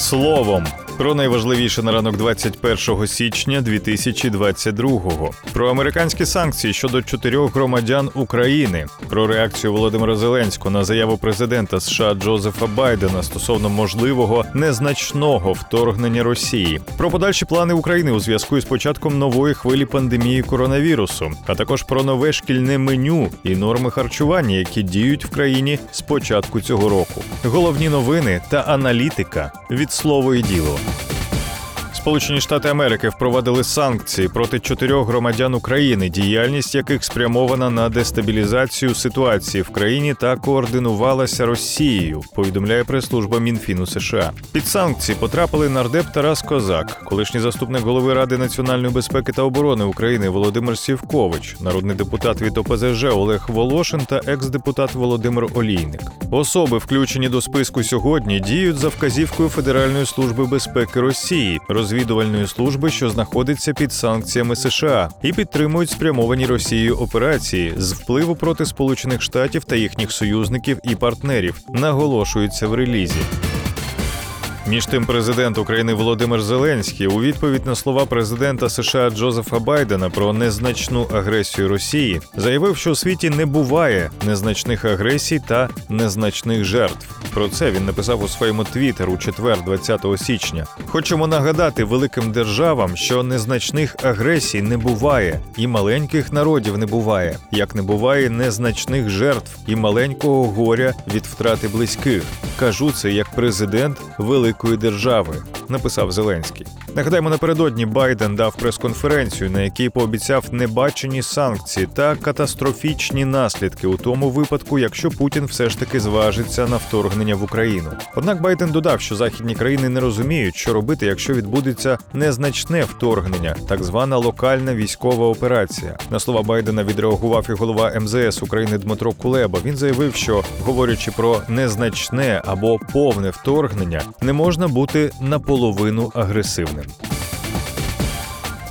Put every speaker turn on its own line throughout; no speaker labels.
Словом про найважливіше на ранок 21 січня 2022-го. Про американські санкції щодо чотирьох громадян України, про реакцію Володимира Зеленського на заяву президента США Джозефа Байдена стосовно можливого незначного вторгнення Росії, про подальші плани України у зв'язку із початком нової хвилі пандемії коронавірусу, а також про нове шкільне меню і норми харчування, які діють в країні з початку цього року. Головні новини та аналітика від слово і діло. Bye. Сполучені Штати Америки впровадили санкції проти чотирьох громадян України, діяльність яких спрямована на дестабілізацію ситуації в країні та координувалася Росією. Повідомляє прес-служба Мінфіну США. Під санкції потрапили нардеп Тарас Козак, колишній заступник голови Ради національної безпеки та оборони України Володимир Сівкович, народний депутат від ОПЗЖ Олег Волошин та екс-депутат Володимир Олійник. Особи, включені до списку сьогодні, діють за вказівкою Федеральної служби безпеки Росії розвідувальної служби, що знаходиться під санкціями США, і підтримують спрямовані Росією операції з впливу проти Сполучених Штатів та їхніх союзників і партнерів, наголошується в релізі. Між тим, президент України Володимир Зеленський у відповідь на слова президента США Джозефа Байдена про незначну агресію Росії заявив, що у світі не буває незначних агресій та незначних жертв. Про це він написав у своєму твіттер у четвер, 20 січня. Хочемо нагадати великим державам, що незначних агресій не буває, і маленьких народів не буває, як не буває незначних жертв і маленького горя від втрати близьких. Кажу це як президент великої держави, написав Зеленський. Нагадаємо, напередодні Байден дав прес-конференцію, на якій пообіцяв небачені санкції та катастрофічні наслідки у тому випадку, якщо Путін все ж таки зважиться на вторгнення в Україну. Однак Байден додав, що західні країни не розуміють, що робити, якщо відбудеться незначне вторгнення, так звана локальна військова операція. На слова Байдена відреагував і голова МЗС України Дмитро Кулеба. Він заявив, що говорячи про незначне або повне вторгнення, не можна бути наполовину агресивним.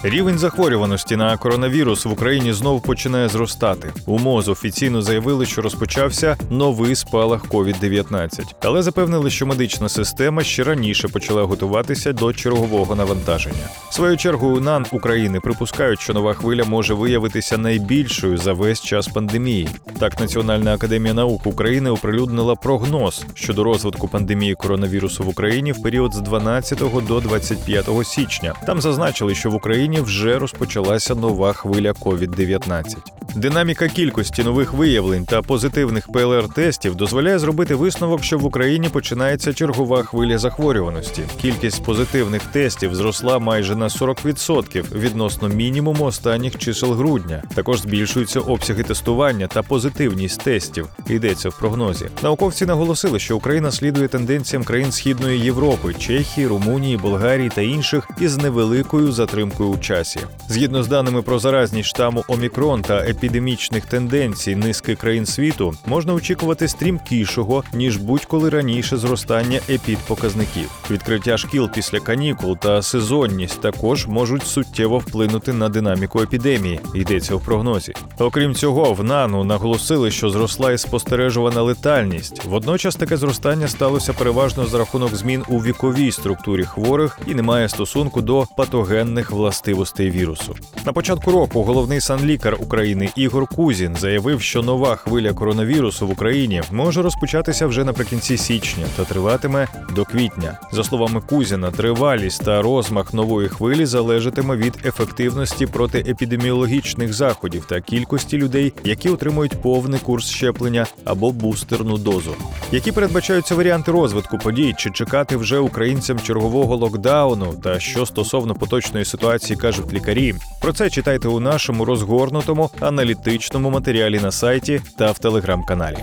Рівень захворюваності на коронавірус в Україні знову починає зростати. У МОЗ офіційно заявили, що розпочався новий спалах COVID-19. але запевнили, що медична система ще раніше почала готуватися до чергового навантаження. Свою чергу НАН України припускають, що нова хвиля може виявитися найбільшою за весь час пандемії. Так, Національна академія наук України оприлюднила прогноз щодо розвитку пандемії коронавірусу в Україні в період з 12 до 25 січня. Там зазначили, що в Україні. Україні вже розпочалася нова хвиля COVID-19. Динаміка кількості нових виявлень та позитивних ПЛР-тестів дозволяє зробити висновок, що в Україні починається чергова хвиля захворюваності. Кількість позитивних тестів зросла майже на 40% відносно мінімуму останніх чисел грудня. Також збільшуються обсяги тестування та позитивність тестів. Йдеться в прогнозі. Науковці наголосили, що Україна слідує тенденціям країн Східної Європи, Чехії, Румунії, Болгарії та інших із невеликою затримкою у часі. Згідно з даними про заразність штаму Омікрон та епідемічних тенденцій низки країн світу, можна очікувати стрімкішого ніж будь-коли раніше зростання епідпоказників. Відкриття шкіл після канікул та сезонність також можуть суттєво вплинути на динаміку епідемії. Йдеться в прогнозі. Окрім цього, в НАНУ наголосили, що зросла і спостережувана летальність. Водночас таке зростання сталося переважно за рахунок змін у віковій структурі хворих і не має стосунку до патогенних властивостей вірусу. На початку року головний санлікар України Ігор Кузін заявив, що нова хвиля коронавірусу в Україні може розпочатися вже наприкінці січня та триватиме до квітня. За словами Кузіна, тривалість та розмах нової хвилі залежатиме від ефективності протиепідеміологічних заходів та кількості людей, які отримують повний курс щеплення або бустерну дозу. Які передбачаються варіанти розвитку подій, чи чекати вже українцям чергового локдауну, та що стосовно поточної ситуації кажуть лікарі, про це читайте у нашому розгорнутому аналітичному матеріалі на сайті та в телеграм-каналі.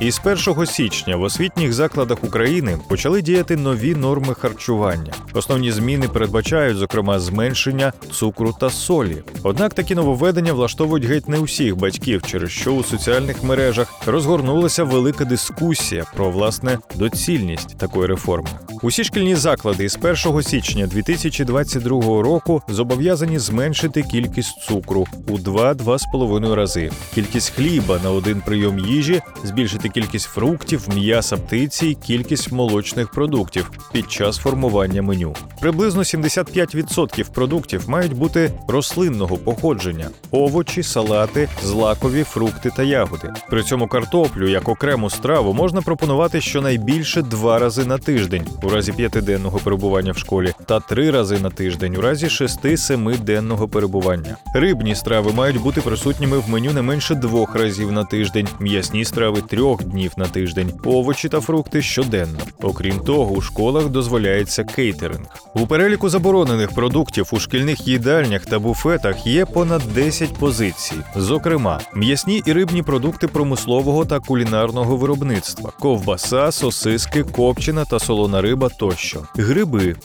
Із 1 січня в освітніх закладах України почали діяти нові норми харчування. Основні зміни передбачають, зокрема, зменшення цукру та солі. Однак такі нововведення влаштовують геть не усіх батьків, через що у соціальних мережах розгорнулася велика дискусія про власне доцільність такої реформи. Усі шкільні заклади з 1 січня 2022 року зобов'язані зменшити кількість цукру у 2-2,5 рази, кількість хліба на один прийом їжі, збільшити кількість фруктів, м'яса птиці і кількість молочних продуктів під час формування меню. Приблизно 75% продуктів мають бути рослинного походження: овочі, салати, злакові, фрукти та ягоди. При цьому картоплю як окрему страву можна пропонувати щонайбільше два рази на тиждень у разі п'ятиденного перебування в школі, та три рази на тиждень у разі шести-семиденного перебування. Рибні страви мають бути присутніми в меню не менше двох разів на тиждень, м'ясні страви трьох днів на тиждень, овочі та фрукти щоденно. Окрім того, у школах дозволяється кейтеринг. У переліку заборонених продуктів у шкільних їдальнях та буфетах є понад 10 позицій. Зокрема, м'ясні і рибні продукти промислового та кулінарного виробництва, ковбаса, сосиски, копчена та солона риба тощо, гриби,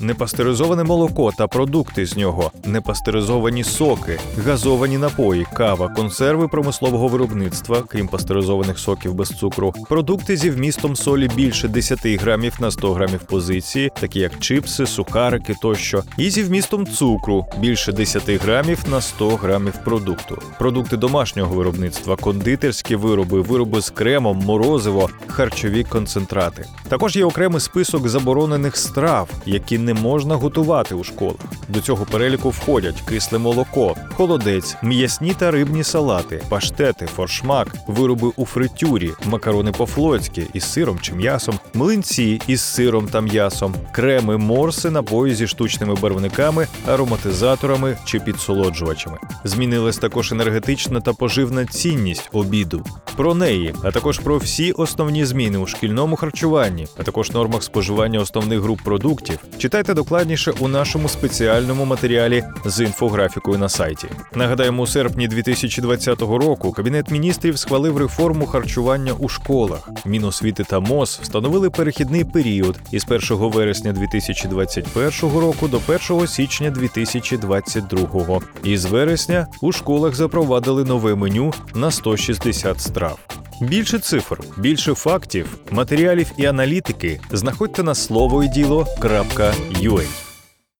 непастеризоване молоко та продукти з нього, непастеризовані соки, газовані напої, кава, консерви промислового виробництва, крім пастеризованих соків без цукру, продукти зі вмістом солі більше 10 грамів на 100 грамів позиції, такі як чипси, сухарики тощо, і зі вмістом цукру більше 10 грамів на 100 грамів продукту, продукти домашнього виробництва, кондитерські вироби, вироби з кремом, морозиво, харчові концентрати. Також є окремий список заборонених страв, які не можна готувати у школах. До цього переліку входять кисле молоко, холодець, м'ясні та рибні салати, паштети, форшмак, вироби у фритюрі, макарони по-флотськи із сиром чи м'ясом, млинці із сиром та м'ясом, креми, морси, напої зі штучними барвниками, ароматизаторами чи підсолоджувачами. Змінилась також енергетична та поживна цінність обіду. Про неї, а також про всі основні зміни у шкільному харчуванні, а також нормах споживання основних груп продуктів, читайте докладніше у нашому спеціальному матеріалі з інфографікою на сайті. Нагадаємо, у серпні 2020 року Кабінет міністрів схвалив реформу харчування у школах. Міносвіти та МОЗ встановили перехідний період із 1 вересня 2021 року до 1 січня 2022. І з вересня у школах запровадили нове меню на 160 страв. Більше цифр, більше фактів, матеріалів і аналітики знаходьте на слово словоіділо.ua.